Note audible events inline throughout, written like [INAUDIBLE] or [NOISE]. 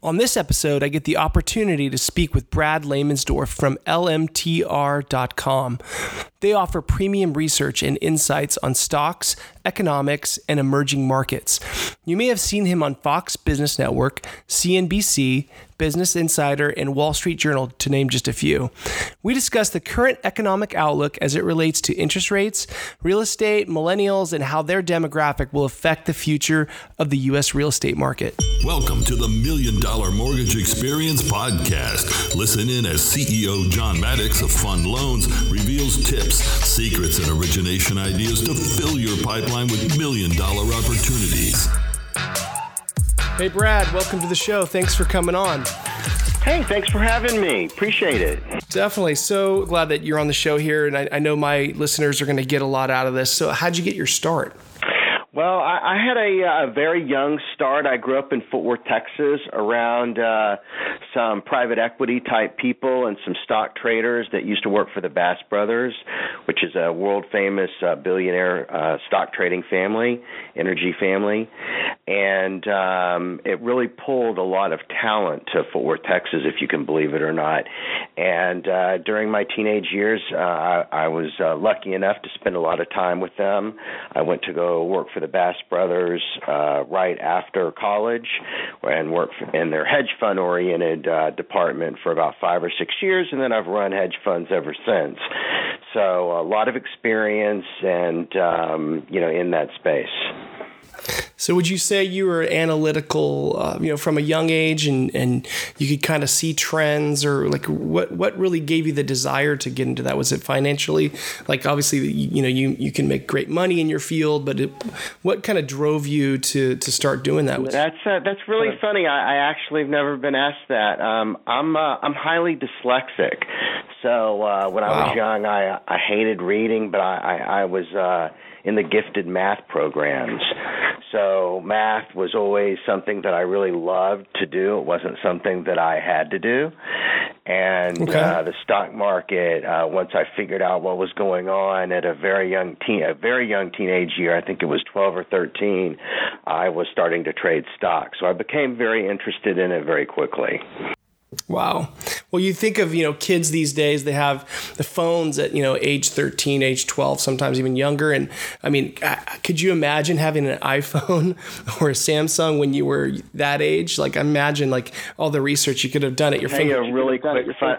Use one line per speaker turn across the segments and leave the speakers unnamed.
On this episode, I get the opportunity to speak with Brad Lamensdorf from LMTR.com. They offer premium research and insights on stocks, economics, and emerging markets. You may have seen him on Fox Business Network, CNBC, Business Insider, and Wall Street Journal, to name just a few. We discuss the current economic outlook as it relates to interest rates, real estate, millennials, and how their demographic will affect the future of the U.S. real estate market.
Welcome to the Million Dollar Mortgage Experience Podcast. Listen in as CEO John Maddox of Fund Loans reveals tips, secrets, and origination ideas to fill your pipeline with million dollar opportunities.
Hey, Brad, welcome to the show. Thanks for coming on.
Hey, thanks for having me. Appreciate it.
Definitely. So glad that you're on the show here. And I, I know my listeners are going to get a lot out of this. So, how'd you get your start?
Well, I, I had a, a very young start. I grew up in Fort Worth, Texas, around uh, some private equity type people and some stock traders that used to work for the Bass Brothers, which is a world famous uh, billionaire uh, stock trading family, energy family. And um, it really pulled a lot of talent to Fort Worth, Texas, if you can believe it or not. And uh, during my teenage years, uh, I, I was uh, lucky enough to spend a lot of time with them. I went to go work for the the Bass Brothers uh, right after college and worked in their hedge fund oriented uh, department for about five or six years, and then I've run hedge funds ever since. So a lot of experience and um, you know in that space.
So would you say you were analytical, uh, you know, from a young age, and and you could kind of see trends, or like what what really gave you the desire to get into that? Was it financially? Like obviously, you, know, you you can make great money in your field, but it, what kind of drove you to to start doing that?
That's uh, that's really funny. I, I actually have never been asked that. Um, I'm uh, I'm highly dyslexic, so uh, when I was young, I I hated reading, but I I, I was. In the gifted math programs. So math was always something that I really loved to do. It wasn't something that I had to do. And okay. uh, the stock market, uh, once I figured out what was going on at a very young teen, a very young teenage year, I think it was 12 or 13, I was starting to trade stocks. So I became very interested in it very quickly.
Wow. Well, you think of, you know, kids these days, they have the phones at, you know, age 13, age 12, sometimes even younger. And I mean, uh, could you imagine having an iPhone [LAUGHS] or a Samsung when you were that age? Like, imagine like all the research you could have done at your.
Hey, a really quick fun,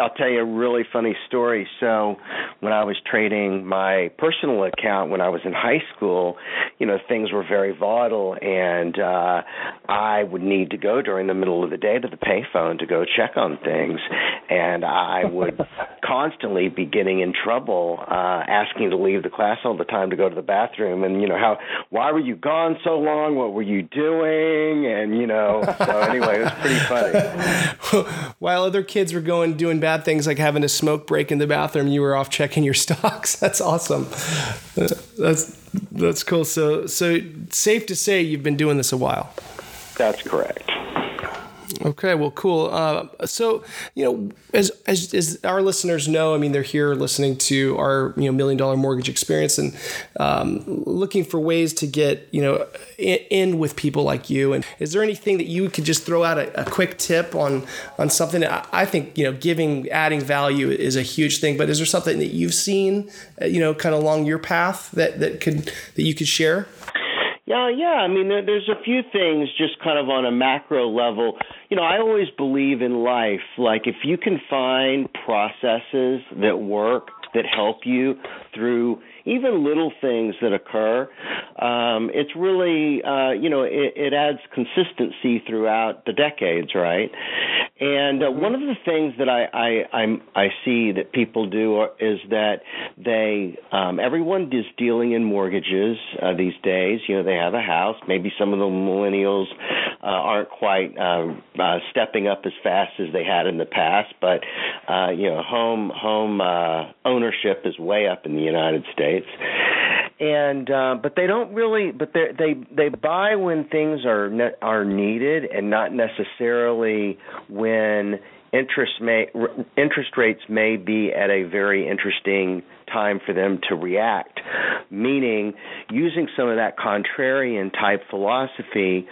I'll tell you a really funny story. So, when I was trading my personal account when I was in high school, you know, things were very volatile, and uh, I would need to go during the middle of the day to the payphone to go check on things, and I would [LAUGHS] constantly be getting in trouble, uh, asking to leave the class all the time to go to the bathroom, and you know how why were you gone so long? What were you doing? And you know, so anyway, it was pretty funny. [LAUGHS]
While other kids were going doing bad things like having a smoke break in the bathroom, you were off checking your [LAUGHS] stocks. That's awesome. That's that's cool. So so safe to say you've been doing this a while.
That's correct.
Okay, well, cool. Uh, so, you know, as, as, as our listeners know, I mean, they're here listening to our you know million dollar mortgage experience and um, looking for ways to get you know in, in, with people like you. And is there anything that you could just throw out a, a quick tip on on something that I think you know giving adding value is a huge thing. But is there something that you've seen uh, you know kind of along your path that that could that you could share?
Yeah, yeah. I mean, there, there's a few things just kind of on a macro level. You know, I always believe in life, like if you can find processes that work that help you through even little things that occur, um, it's really, uh, you know, it, it adds consistency throughout the decades, right? And uh, one of the things that I I I'm, i see that people do is that they um, everyone is dealing in mortgages uh, these days. You know, they have a house. Maybe some of the millennials uh, aren't quite um, uh, stepping up as fast as they had in the past, but uh, you know, home home uh, ownership is way up in the United States and uh, but they don't really but they they they buy when things are ne- are needed and not necessarily when interest may interest rates may be at a very interesting time for them to react. Meaning, using some of that contrarian type philosophy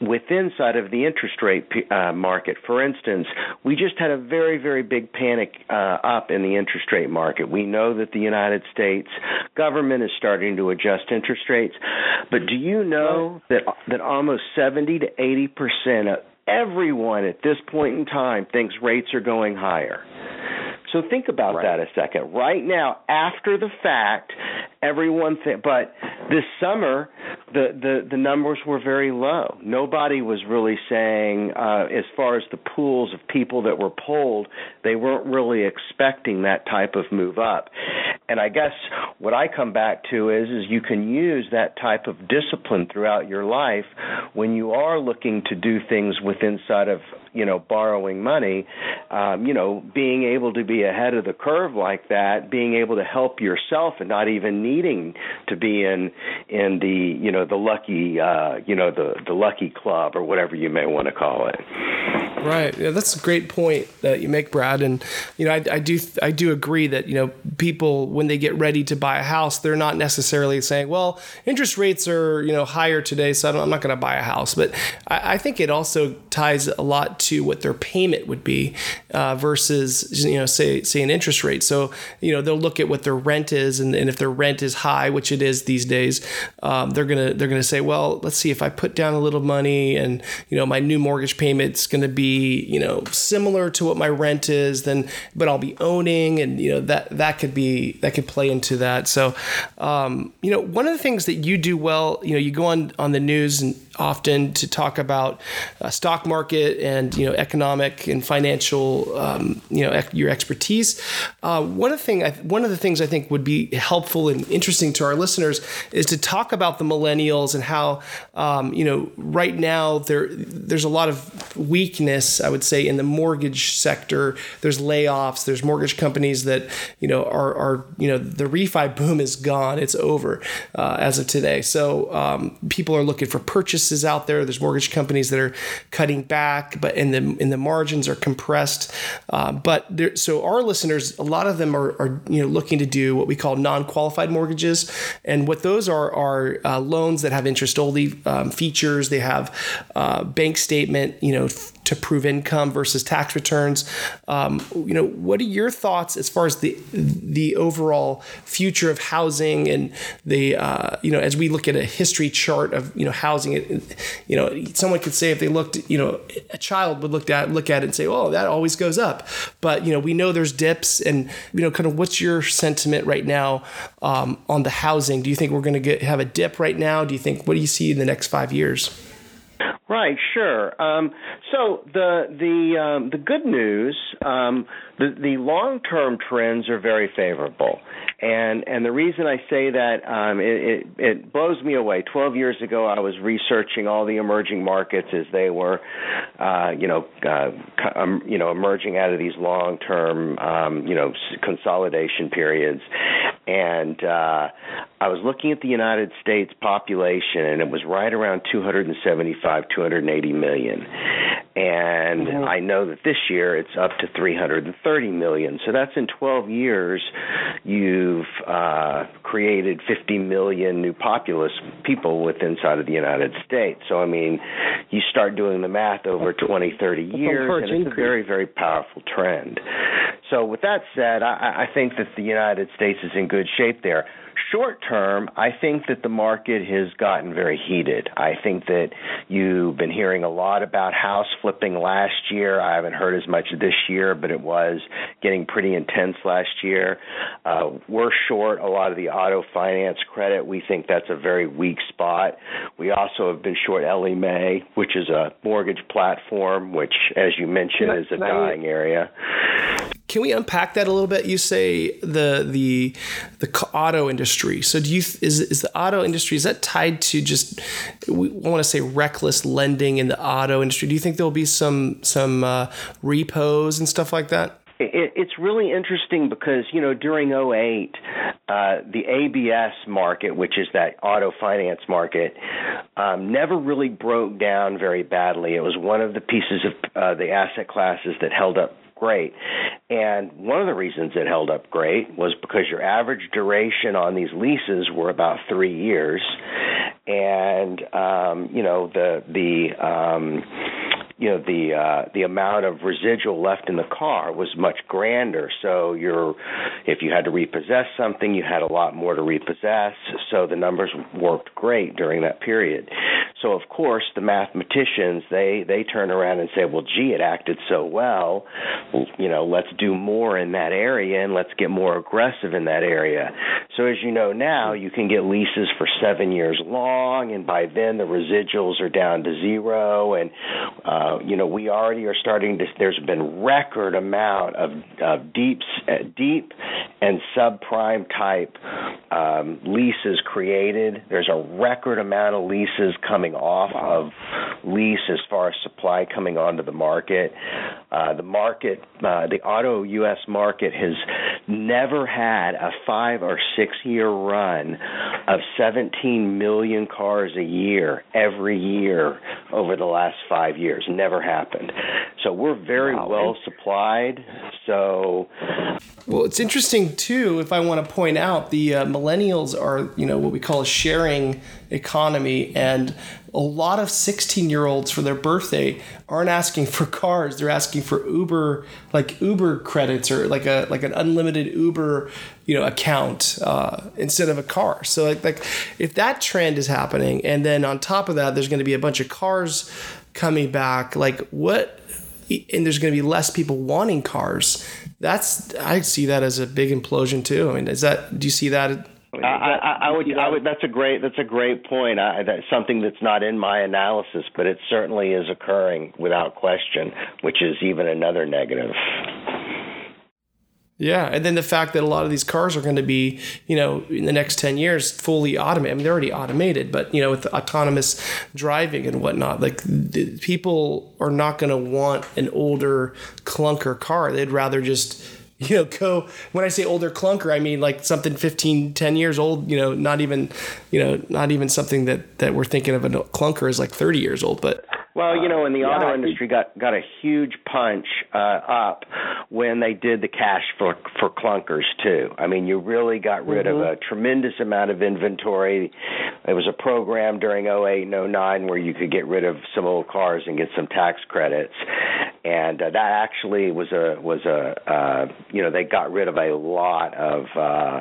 within side of the interest rate uh, market. For instance, we just had a very, very big panic uh, up in the interest rate market. We know that the United States government is starting to adjust interest rates, but do you know that that almost 70 to 80 percent of everyone at this point in time thinks rates are going higher. So think about right. that a second. Right now, after the fact, everyone th- but this summer the, the the numbers were very low. Nobody was really saying uh, as far as the pools of people that were polled, they weren't really expecting that type of move up. And I guess what I come back to is is you can use that type of discipline throughout your life when you are looking to do things with inside of you know borrowing money um, you know being able to be ahead of the curve like that being able to help yourself and not even needing to be in in the you know the lucky uh, you know the the lucky club or whatever you may want to call it
Right. Yeah, that's a great point that you make, Brad. And you know, I, I, do I do agree that you know people when they get ready to buy a house, they're not necessarily saying, "Well, interest rates are you know higher today, so I'm not going to buy a house." But I, I, think it also ties a lot to what their payment would be uh, versus you know say say an interest rate. So you know they'll look at what their rent is, and, and if their rent is high, which it is these days, um, they're gonna they're gonna say, "Well, let's see if I put down a little money, and you know my new mortgage payment's to be." you know similar to what my rent is then but I'll be owning and you know that that could be that could play into that so um, you know one of the things that you do well you know you go on on the news and often to talk about uh, stock market and you know economic and financial um, you know ec- your expertise. Uh, one of the thing I, one of the things I think would be helpful and interesting to our listeners is to talk about the millennials and how um, you know right now there there's a lot of weakness I would say in the mortgage sector. There's layoffs. There's mortgage companies that you know are are you know the refi boom is gone. It's over uh, as of today. So um, people are looking for purchases out there. There's mortgage companies that are cutting back, but in the in the margins are compressed. Uh, but there, so our listeners, a lot of them are, are you know looking to do what we call non-qualified mortgages, and what those are are uh, loans that have interest only um, features. They have uh, bank statement, you know to prove income versus tax returns. Um, you know, what are your thoughts as far as the the overall future of housing and the uh, you know as we look at a history chart of you know housing, you know, someone could say if they looked, you know, a child would look at look at it and say, oh, that always goes up, but you know, we know there's dips, and you know, kind of what's your sentiment right now um, on the housing? Do you think we're going to get have a dip right now? Do you think what do you see in the next five years?
Right, sure. Um, so the the um, the good news, um, the the long term trends are very favorable, and and the reason I say that um, it, it, it blows me away. Twelve years ago, I was researching all the emerging markets as they were, uh, you know, uh, um, you know, emerging out of these long term, um, you know, consolidation periods, and uh, I was looking at the United States population, and it was right around 275, 280 million. And mm-hmm. I know that this year it's up to 330 million. So that's in 12 years, you've uh, created 50 million new populous people with inside of the United States. So I mean, you start doing the math over 20, 30 years, and it's a very, very powerful trend. So with that said, I, I think that the United States is in good shape there short term, I think that the market has gotten very heated. I think that you've been hearing a lot about house flipping last year. I haven't heard as much this year, but it was getting pretty intense last year. Uh, we're short a lot of the auto finance credit. We think that's a very weak spot. We also have been short Ellie Mae, which is a mortgage platform, which, as you mentioned, is a dying area.
Can we unpack that a little bit? You say the the the auto industry. So do you is is the auto industry is that tied to just we want to say reckless lending in the auto industry? Do you think there'll be some some uh, repos and stuff like that?
It, it's really interesting because you know during 08 uh, the ABS market, which is that auto finance market, um, never really broke down very badly. It was one of the pieces of uh, the asset classes that held up great. And one of the reasons it held up great was because your average duration on these leases were about three years, and um, you know the the um, you know the uh, the amount of residual left in the car was much grander. So you're if you had to repossess something, you had a lot more to repossess. So the numbers worked great during that period. So of course the mathematicians they they turn around and say, well, gee, it acted so well. You know, let's do more in that area and let's get more aggressive in that area. So as you know now, you can get leases for seven years long, and by then the residuals are down to zero and uh, uh, you know, we already are starting to. There's been record amount of, of deep, uh, deep and subprime type um, leases created. There's a record amount of leases coming off of lease as far as supply coming onto the market. Uh, the market, uh, the auto U.S. market has never had a five or six year run of 17 million cars a year every year over the last five years. Never happened. So we're very wow. well supplied. So,
well, it's interesting too. If I want to point out, the uh, millennials are you know what we call a sharing economy, and a lot of 16 year olds for their birthday aren't asking for cars; they're asking for Uber, like Uber credits or like a like an unlimited Uber you know account uh, instead of a car. So like like if that trend is happening, and then on top of that, there's going to be a bunch of cars coming back. Like what? And there's going to be less people wanting cars. That's I see that as a big implosion too. I mean, is that? Do you see that?
I, I, I, would, I would. That's a great. That's a great point. I, that's something that's not in my analysis, but it certainly is occurring without question, which is even another negative.
Yeah, and then the fact that a lot of these cars are going to be, you know, in the next ten years, fully automated. I mean, they're already automated, but you know, with autonomous driving and whatnot, like people are not going to want an older clunker car. They'd rather just you know go when i say older clunker i mean like something 15 10 years old you know not even you know not even something that that we're thinking of a clunker is like 30 years old but
well, you know, and the yeah, auto industry got got a huge punch uh, up when they did the cash for for clunkers too. I mean, you really got rid mm-hmm. of a tremendous amount of inventory. It was a program during 08 and 09 where you could get rid of some old cars and get some tax credits, and uh, that actually was a was a uh, you know they got rid of a lot of uh,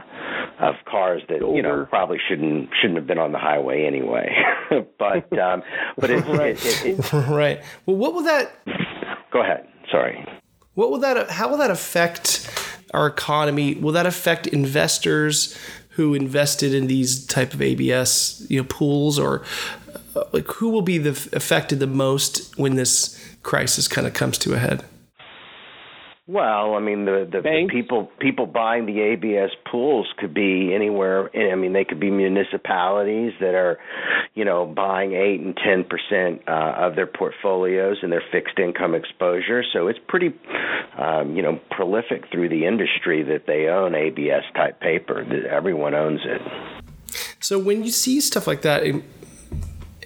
of cars that you know probably shouldn't shouldn't have been on the highway anyway. [LAUGHS] but um, but it, it, it, it [LAUGHS]
right. Well, what will that?
Go ahead. Sorry.
What will that? How will that affect our economy? Will that affect investors who invested in these type of ABS, you know, pools, or uh, like who will be the affected the most when this crisis kind of comes to a head?
Well, I mean, the, the, the, people people buying the ABS pools could be anywhere. I mean, they could be municipalities that are, you know, buying eight and ten percent uh, of their portfolios and their fixed income exposure. So it's pretty, um, you know, prolific through the industry that they own ABS type paper. That everyone owns it.
So when you see stuff like that,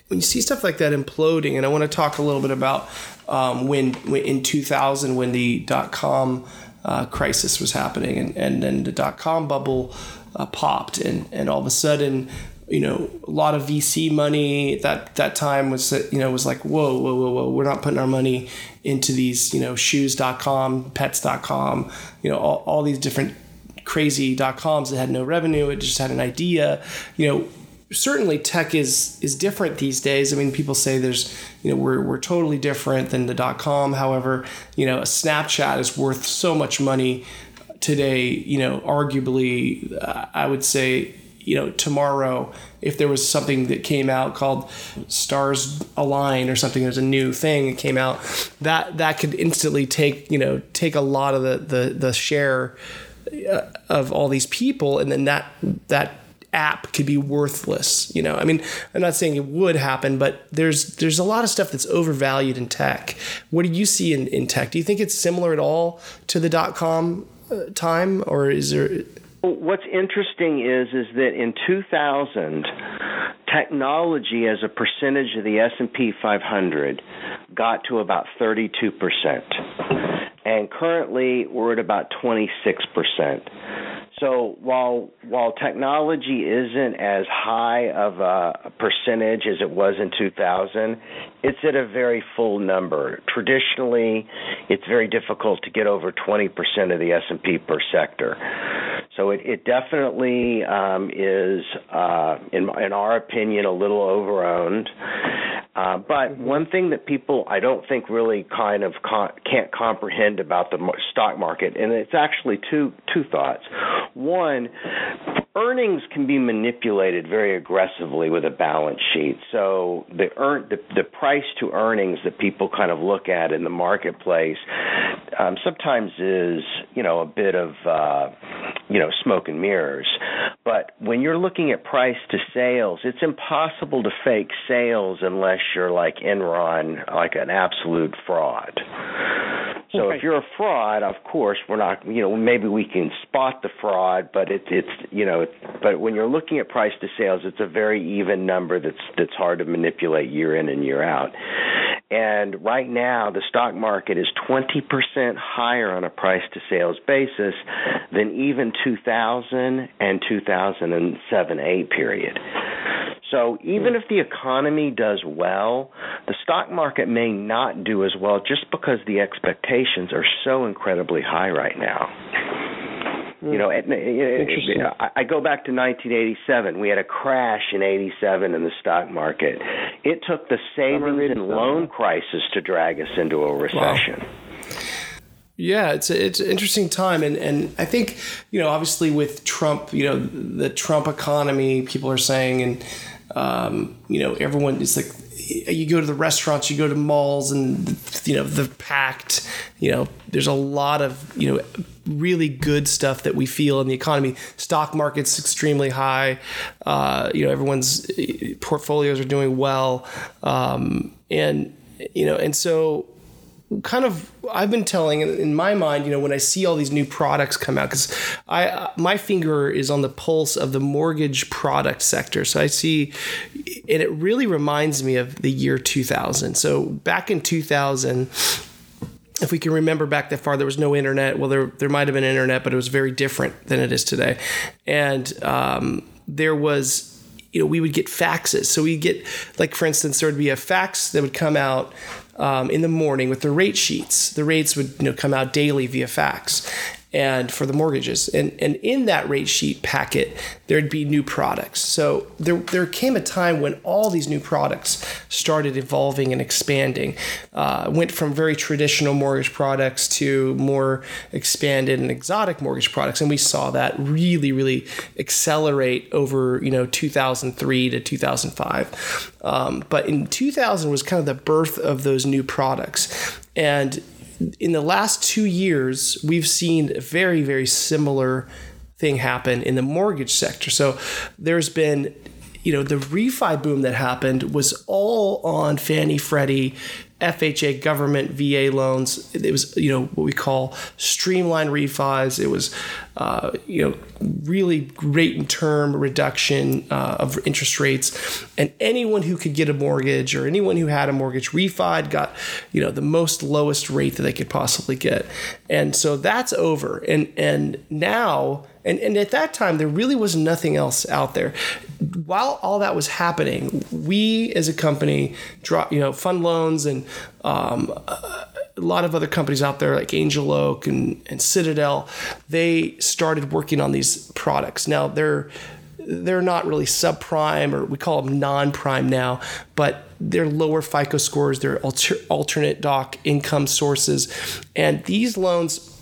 when you see stuff like that imploding, and I want to talk a little bit about um, when, when, in 2000 when the dot com uh, crisis was happening and, and then the dot com bubble uh, popped and, and all of a sudden you know a lot of VC money that that time was you know was like whoa whoa whoa whoa we're not putting our money into these you know shoes.com pets.com you know all, all these different crazy dot coms that had no revenue it just had an idea you know certainly tech is is different these days. I mean, people say there's you know we're we're totally different than the dot com. However, you know, a Snapchat is worth so much money today. You know, arguably, uh, I would say you know tomorrow if there was something that came out called stars align or something there's a new thing that came out that that could instantly take you know take a lot of the the, the share uh, of all these people and then that that app could be worthless. You know, I mean, I'm not saying it would happen, but there's there's a lot of stuff that's overvalued in tech. What do you see in, in tech? Do you think it's similar at all to the dot com uh, time, or is there?
What's interesting is is that in 2000, technology as a percentage of the S&P 500 got to about 32 percent, and currently we're at about 26 percent. So while while technology isn't as high of a percentage as it was in 2000, it's at a very full number. Traditionally, it's very difficult to get over 20% of the S&P per sector. So it, it definitely um, is, uh, in, in our opinion, a little overowned. Uh, but one thing that people I don't think really kind of con- can't comprehend about the stock market, and it's actually two two thoughts. One, earnings can be manipulated very aggressively with a balance sheet. So the earn the, the price to earnings that people kind of look at in the marketplace um, sometimes is you know a bit of uh, you know smoke and mirrors. But when you're looking at price to sales, it's impossible to fake sales unless you're like Enron, like an absolute fraud. So okay. if you're a fraud, of course, we're not. You know, maybe we can spot the fraud, but it's it's you know, but when you're looking at price to sales, it's a very even number that's that's hard to manipulate year in and year out. And right now, the stock market is 20% higher on a price to sales basis than even 2000 and 2007 8 period. So even if the economy does well, the stock market may not do as well just because the expectations are so incredibly high right now. You know, I go back to 1987. We had a crash in 87 in the stock market. It took the savings and loan crisis to drag us into a recession. Wow.
Yeah, it's a, it's an interesting time, and and I think you know obviously with Trump, you know the Trump economy, people are saying, and um, you know, everyone is like, you go to the restaurants, you go to malls, and you know the packed. You know, there's a lot of you know really good stuff that we feel in the economy. Stock market's extremely high. Uh, you know, everyone's portfolios are doing well, um, and you know, and so kind of I've been telling in my mind, you know, when I see all these new products come out, because I uh, my finger is on the pulse of the mortgage product sector. So I see, and it really reminds me of the year 2000. So back in 2000 if we can remember back that far, there was no internet. Well, there there might have been internet, but it was very different than it is today. And um, there was, you know, we would get faxes. So we get, like for instance, there would be a fax that would come out um, in the morning with the rate sheets. The rates would you know come out daily via fax, and for the mortgages. And and in that rate sheet packet, there'd be new products. So there there came a time when all these new products started evolving and expanding. Uh, went from very traditional mortgage products to more expanded and exotic mortgage products, and we saw that really really accelerate over you know 2003 to 2005. Um, but in 2000 was kind of the birth of those new products, and in the last two years, we've seen a very, very similar thing happen in the mortgage sector. So there's been, you know, the refi boom that happened was all on Fannie Freddie FHA government VA loans. It was, you know, what we call streamlined refis. It was, uh, you know, really great in term reduction uh, of interest rates. And anyone who could get a mortgage or anyone who had a mortgage refied got, you know, the most lowest rate that they could possibly get. And so that's over. And and now and, and at that time, there really was nothing else out there. While all that was happening, we as a company, drop, you know, fund loans and um, a lot of other companies out there like Angel Oak and, and Citadel, they started working on these products. Now they're they're not really subprime or we call them non-prime now, but they're lower FICO scores, they're alter, alternate doc income sources, and these loans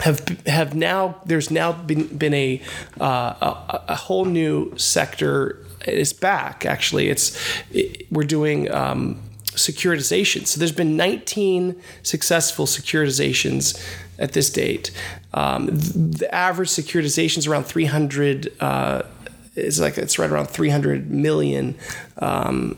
have have now there's now been been a uh, a, a, whole new sector. It's back actually. It's it, we're doing. Um, securitization. So there's been 19 successful securitizations at this date. Um, the average securitization is around 300. Uh, it's like it's right around 300 million. Um,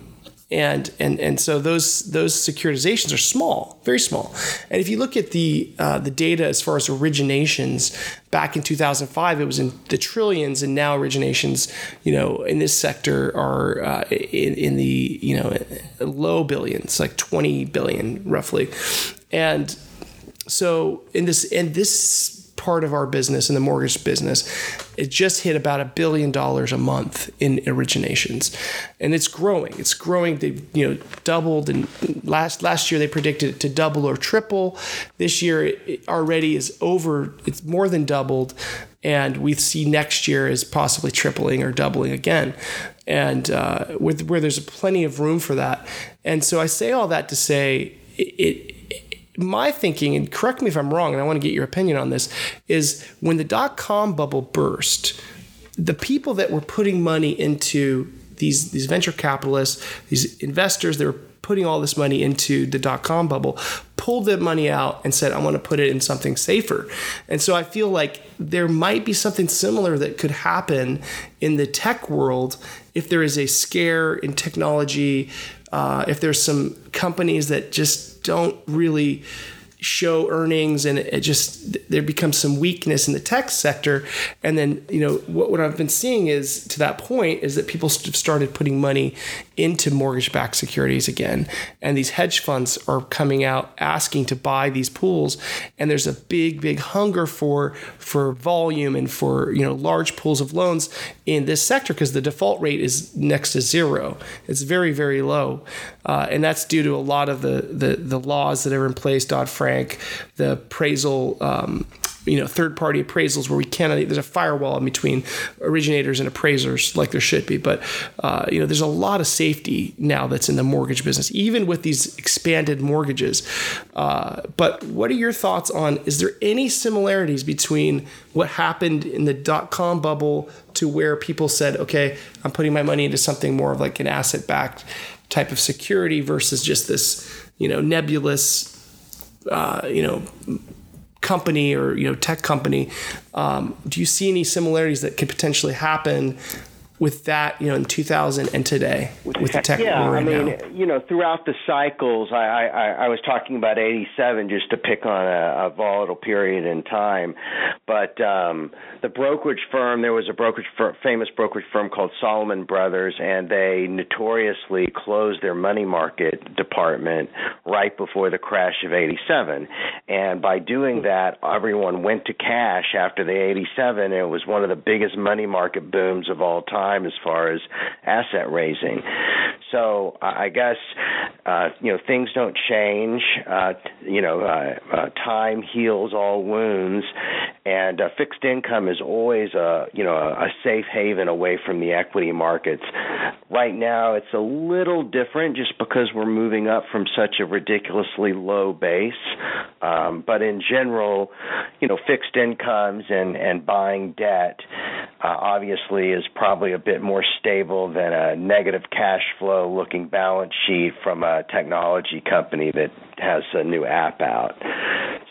and and and so those those securitizations are small, very small. And if you look at the uh, the data as far as originations back in 2005, it was in the trillions, and now originations, you know, in this sector are uh, in, in the you know low billions, like 20 billion roughly, and so in this in this part of our business in the mortgage business, it just hit about a billion dollars a month in originations, and it's growing. It's growing. They you know doubled, and last last year they predicted it to double or triple. This year it already is over. It's more than doubled, and we see next year is possibly tripling or doubling again and uh, with, where there's plenty of room for that. And so I say all that to say it, it my thinking, and correct me if I'm wrong, and I want to get your opinion on this, is when the dot com bubble burst, the people that were putting money into these these venture capitalists, these investors that were putting all this money into the dot com bubble, pulled that money out and said, I want to put it in something safer. And so I feel like there might be something similar that could happen in the tech world if there is a scare in technology, uh, if there's some companies that just don't really show earnings and it just there becomes some weakness in the tech sector. And then you know what, what i've been seeing is to that point is that people have started putting money into mortgage-backed securities again. And these hedge funds are coming out asking to buy these pools. And there's a big big hunger for for volume and for you know large pools of loans in this sector because the default rate is next to zero. It's very very low. Uh, and that's due to a lot of the the, the laws that are in place dodd-frank the appraisal um, you know third party appraisals where we cannot there's a firewall in between originators and appraisers like there should be. But uh, you know there's a lot of safety now that's in the mortgage business even with these expanded mortgages. Uh, but what are your thoughts on is there any similarities between what happened in the dot-com bubble to where people said okay i'm putting my money into something more of like an asset backed type of security versus just this you know nebulous uh, you know company or you know tech company um, do you see any similarities that could potentially happen with that, you know, in 2000 and today with, with the tech
yeah,
right
I mean,
now?
you know, throughout the cycles, I, I, I was talking about 87 just to pick on a, a volatile period in time, but um, the brokerage firm, there was a brokerage firm, famous brokerage firm called Salomon Brothers, and they notoriously closed their money market department right before the crash of 87. And by doing that, everyone went to cash after the 87, and it was one of the biggest money market booms of all time time as far as asset raising. So I guess uh, you know things don't change. Uh, you know, uh, uh, time heals all wounds, and uh, fixed income is always a you know a, a safe haven away from the equity markets. Right now, it's a little different just because we're moving up from such a ridiculously low base. Um, but in general, you know, fixed incomes and and buying debt uh, obviously is probably a bit more stable than a negative cash flow looking balance sheet from a technology company that has a new app out.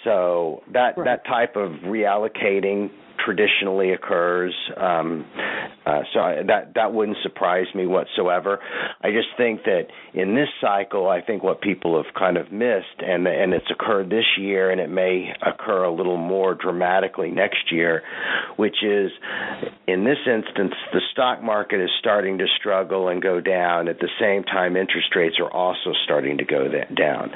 So that right. that type of reallocating traditionally occurs. Um, uh, so I, that that wouldn't surprise me whatsoever. I just think that in this cycle, I think what people have kind of missed, and and it's occurred this year, and it may occur a little more dramatically next year, which is in this instance, the stock market is starting to struggle and go down. At the same time, interest rates are also starting to go down.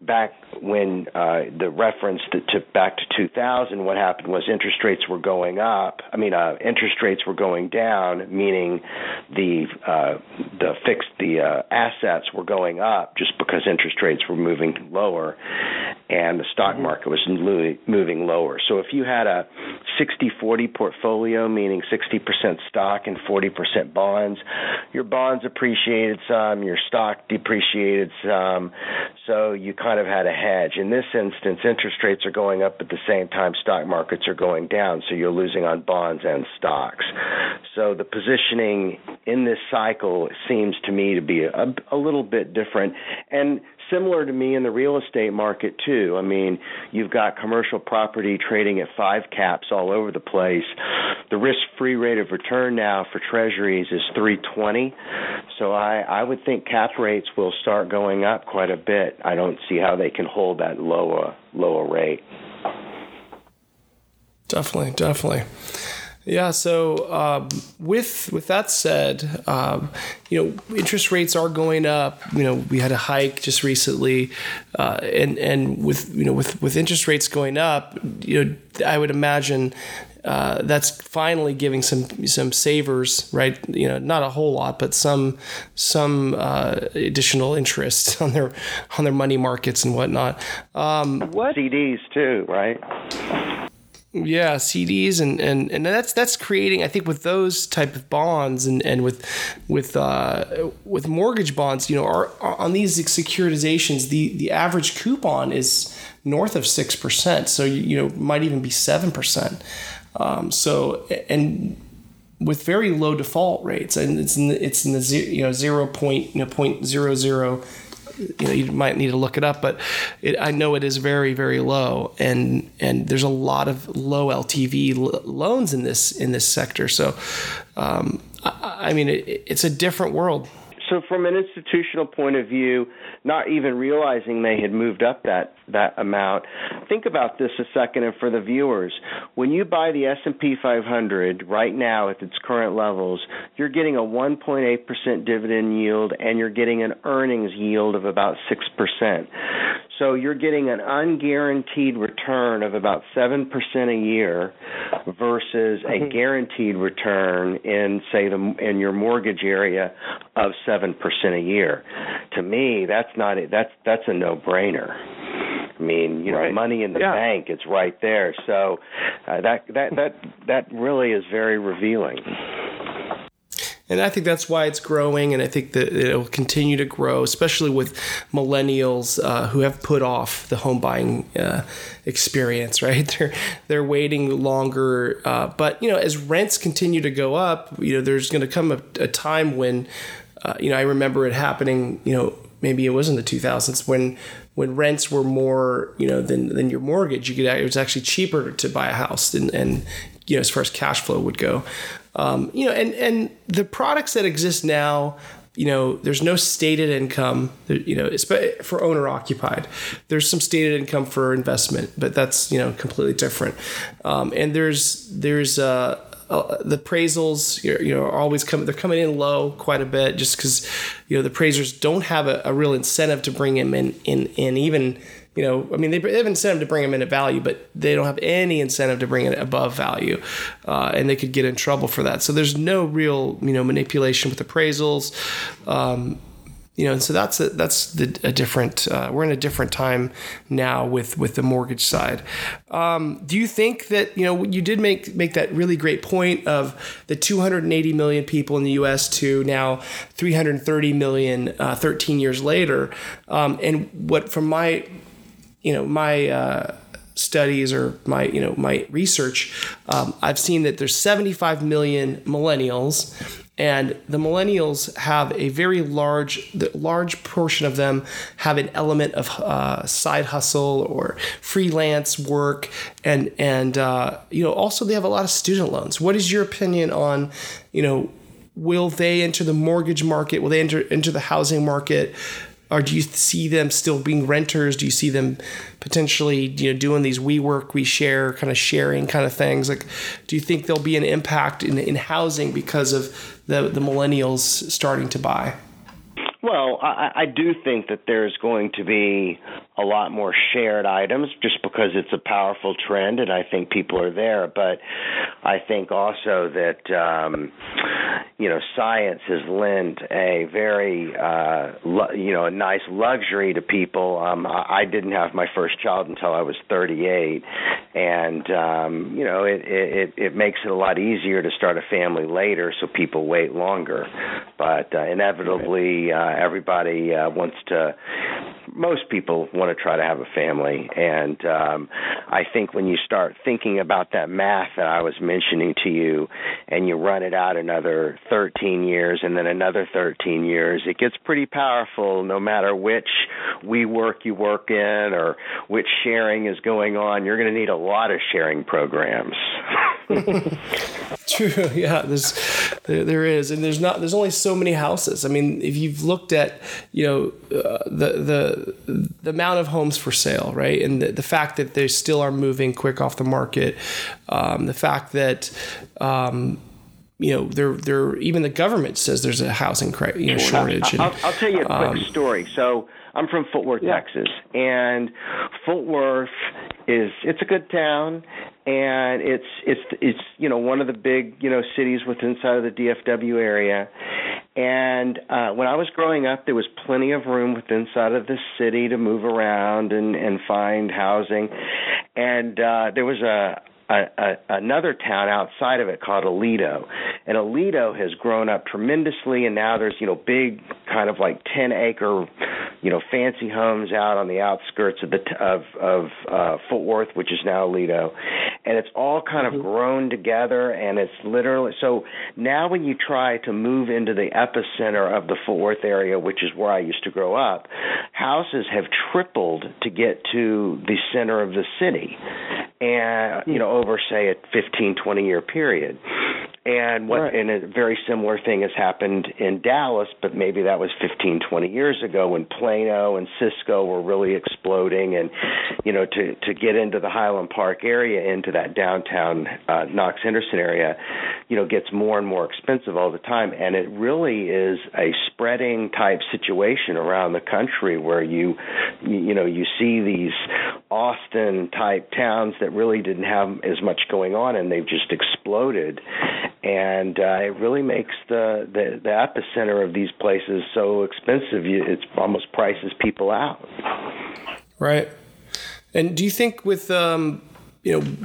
Back when uh, the reference to, to back to 2000, what happened was interest rates were going up. I mean, uh, interest rates were going down, meaning the uh, the fixed the uh, assets were going up just because interest rates were moving lower, and the stock mm-hmm. market was moving lower. So if you had a 60-40 portfolio, meaning 60% stock and 40% bonds, your bonds appreciated some, your stock depreciated some, so you kind of had a hedge. In this instance, interest rates are going up at the same time stock markets are going down, so you're losing on bonds and stocks. So the positioning in this cycle seems to me to be a, a little bit different and similar to me in the real estate market too. I mean, you've got commercial property trading at five caps all over the place. the risk-free rate of return now for Treasuries is 320. So I I would think cap rates will start going up quite a bit. I don't see how they can hold that lower lower rate.
Definitely, definitely. Yeah. So um, with with that said, um, you know, interest rates are going up. You know, we had a hike just recently, uh, and and with you know with with interest rates going up, you know, I would imagine. Uh, that's finally giving some some savers, right? You know, not a whole lot, but some some uh, additional interest [LAUGHS] on their on their money markets and whatnot.
Um, what CDs too, right?
Yeah, CDs and, and, and that's that's creating I think with those type of bonds and, and with with uh, with mortgage bonds, you know, are, are on these securitizations, the the average coupon is north of six percent, so you, you know might even be seven percent. Um, so and with very low default rates, and it's in the, it's in the you know zero point you know point zero zero you know you might need to look it up, but it, I know it is very very low, and and there's a lot of low LTV l- loans in this in this sector. So, um, I, I, mean, it, it's a different world.
So, from an institutional point of view, not even realizing they had moved up that that amount, think about this a second, and for the viewers, when you buy the S&P 500 right now at its current levels, you're getting a 1.8% dividend yield, and you're getting an earnings yield of about six percent. So you're getting an unguaranteed return of about 7% a year versus a mm-hmm. guaranteed return in say the in your mortgage area of 7% a year. To me, that's not a, that's that's a no-brainer. I mean, you know, right. money in the yeah. bank, it's right there. So uh, that that that that really is very revealing
and I think that's why it's growing, and I think that it will continue to grow, especially with millennials uh, who have put off the home buying uh, experience. [LAUGHS] Right, they're they're waiting longer, uh, but you know, as rents continue to go up, you know, there's going to come a, a, time when, uh, you know, I remember it happening. You know, maybe it was in the 2000s when when rents were more you know than than your mortgage you could it was actually cheaper to buy a house and and you know as far as cash flow would go um, you know, and and the products that exist now, you know, there's no stated income, you know, for owner occupied. There's some stated income for investment, but that's you know completely different. Um, and there's there's uh, uh, the appraisals you know are always coming they're coming in low quite a bit just because you know the appraisers don't have a, a real incentive to bring them in in in even you know, I mean, they have incentive to bring them in at value, but they don't have any incentive to bring it above value, uh, and they could get in trouble for that. So there's no real, you know, manipulation with appraisals. Um, you know, and so that's a, that's the, a different. Uh, we're in a different time now with with the mortgage side. Um, do you think that you know you did make make that really great point of the 280 million people in the U.S. to now 330 million uh, 13 years later, um, and what from my you know my uh, studies or my you know my research, um, I've seen that there's 75 million millennials, and the millennials have a very large the large portion of them have an element of uh, side hustle or freelance work, and and uh, you know also they have a lot of student loans. What is your opinion on you know? Will they enter the mortgage market? Will they enter into the housing market? Or do you see them still being renters? Do you see them potentially, you know, doing these we work, we share kind of sharing kind of things? Like, do you think there'll be an impact in, in housing because of the, the millennials starting to buy?
Well, I, I do think that there's going to be a lot more shared items just because it's a powerful trend and I think people are there. But I think also that um, you know science has lent a very uh, lu- you know a nice luxury to people. Um, I, I didn't have my first child until I was 38, and um, you know it, it it makes it a lot easier to start a family later, so people wait longer. But uh, inevitably, uh, everybody uh, wants to. Most people want to try to have a family, and um, I think when you start thinking about that math that I was mentioning to you, and you run it out another 13 years and then another 13 years, it gets pretty powerful. No matter which WeWork you work in or which sharing is going on, you're going to need a lot of sharing programs. [LAUGHS]
True. Yeah. There's there, there is, and there's not. There's only so many houses. I mean, if you've looked at you know uh, the the the amount of homes for sale, right, and the, the fact that they still are moving quick off the market, um, the fact that. Um, you know, they're, they're, even the government says there's a housing you know, shortage.
I'll, I'll, tell you a quick um, story. So I'm from Fort Worth, yeah. Texas, and Fort Worth is it's a good town, and it's it's it's you know one of the big you know cities within inside of the DFW area. And uh, when I was growing up, there was plenty of room within inside of the city to move around and and find housing. And uh, there was a a, a, another town outside of it called Aledo, and Aledo has grown up tremendously, and now there's you know big kind of like ten acre, you know fancy homes out on the outskirts of the of of uh, Fort Worth, which is now Aledo, and it's all kind of mm-hmm. grown together, and it's literally so now when you try to move into the epicenter of the Fort Worth area, which is where I used to grow up, houses have tripled to get to the center of the city, and you know over say a 15 20 year period and what right. and a very similar thing has happened in Dallas but maybe that was 15 20 years ago when Plano and Frisco were really exploding and you know to to get into the Highland Park area into that downtown uh, Knox Henderson area you know gets more and more expensive all the time and it really is a spreading type situation around the country where you you know you see these Austin type towns that really didn't have as much going on and they've just exploded and uh, it really makes the, the the epicenter of these places so expensive. It almost prices people out.
Right. And do you think with um, you know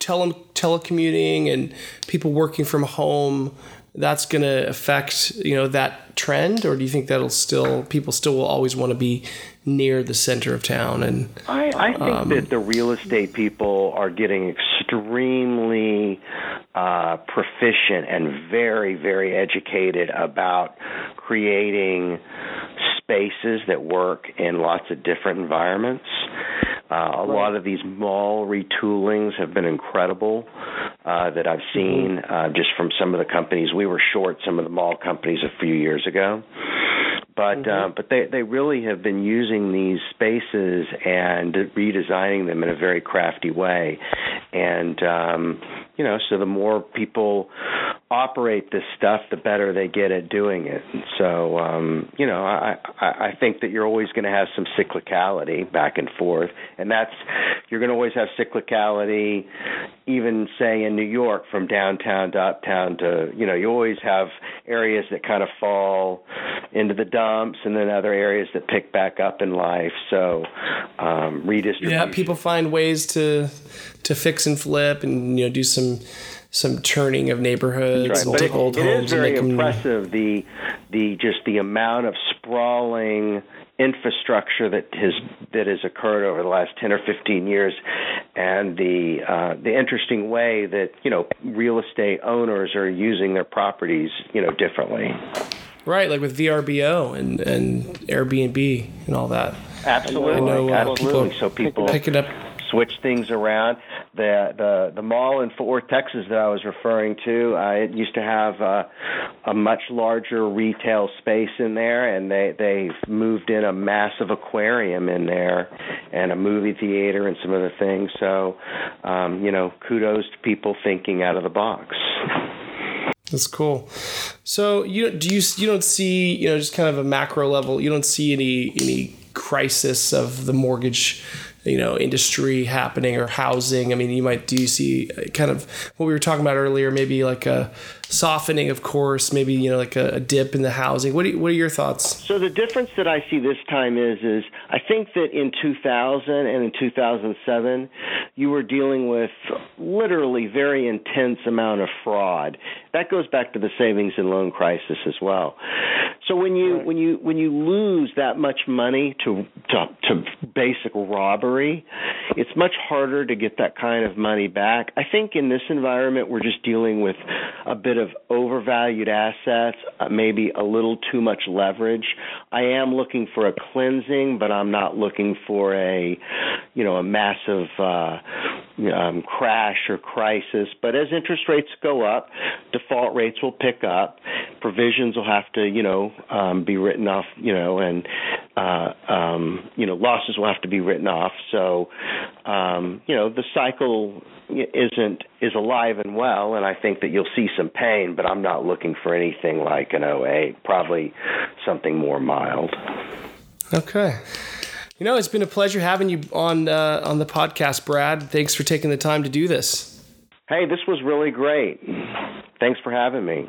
tele- telecommuting and people working from home, that's going to affect you know that trend, or do you think that'll still people still will always want to be near the center of town? And
I, I think um, that the real estate people are getting extremely uh, proficient and very very educated about creating spaces that work in lots of different environments. Uh, a right. lot of these mall retoolings have been incredible uh, that I've seen mm-hmm. uh, just from some of the companies. We were short some of the mall companies a few years ago. But mm-hmm. uh, but they they really have been using these spaces and redesigning them in a very crafty way, and um, you know so the more people operate this stuff, the better they get at doing it. And so, um, you know, I, I, I think that you're always going to have some cyclicality back and forth, and that's you're going to always have cyclicality, even say in New York from downtown to uptown to, you know, you always have areas that kind of fall into the dumps, and then other areas that pick back up in life. So, um, redistribution.
Yeah, people find ways to to fix and flip, and you know, do some some churning of neighborhoods,
right. it, old it homes. It is very impressive the the just the amount of sprawling infrastructure that has that has occurred over the last 10 or 15 years and the uh, the interesting way that you know real estate owners are using their properties you know differently
right like with VRBO and and Airbnb and all that
absolutely I know, uh, absolutely people so people
picking up
switch things around. The the the mall in Fort Worth, Texas, that I was referring to, uh, it used to have uh, a much larger retail space in there, and they they've moved in a massive aquarium in there, and a movie theater, and some other things. So, um, you know, kudos to people thinking out of the box.
That's cool. So you do you you don't see you know just kind of a macro level. You don't see any any crisis of the mortgage you know industry happening or housing. I mean you might do you see uh, kind of what we were talking about earlier maybe like a softening of course maybe you know like a, a dip in the housing what, you, what are your thoughts
so the difference that i see this time is is i think that in 2000 and in 2007 you were dealing with literally very intense amount of fraud that goes back to the savings and loan crisis as well so when you right. when you when you lose that much money to to, to basic robbery, it's much harder to get that kind of money back. I think in this environment we're just dealing with a bit of overvalued assets, uh, maybe a little too much leverage. I am looking for a cleansing, but I'm not looking for a you know a massive uh um, crash or crisis. But as interest rates go up, default rates will pick up. Provisions will have to, you know, um, be written off, you know, and uh, um, you know, losses will have to be written off. So, um, you know, the cycle isn't is alive and well, and I think that you'll see some pain. But I'm not looking for anything like an 08. Probably something more mild.
Okay. You know, it's been a pleasure having you on uh, on the podcast, Brad. Thanks for taking the time to do this.
Hey, this was really great. Thanks for having me.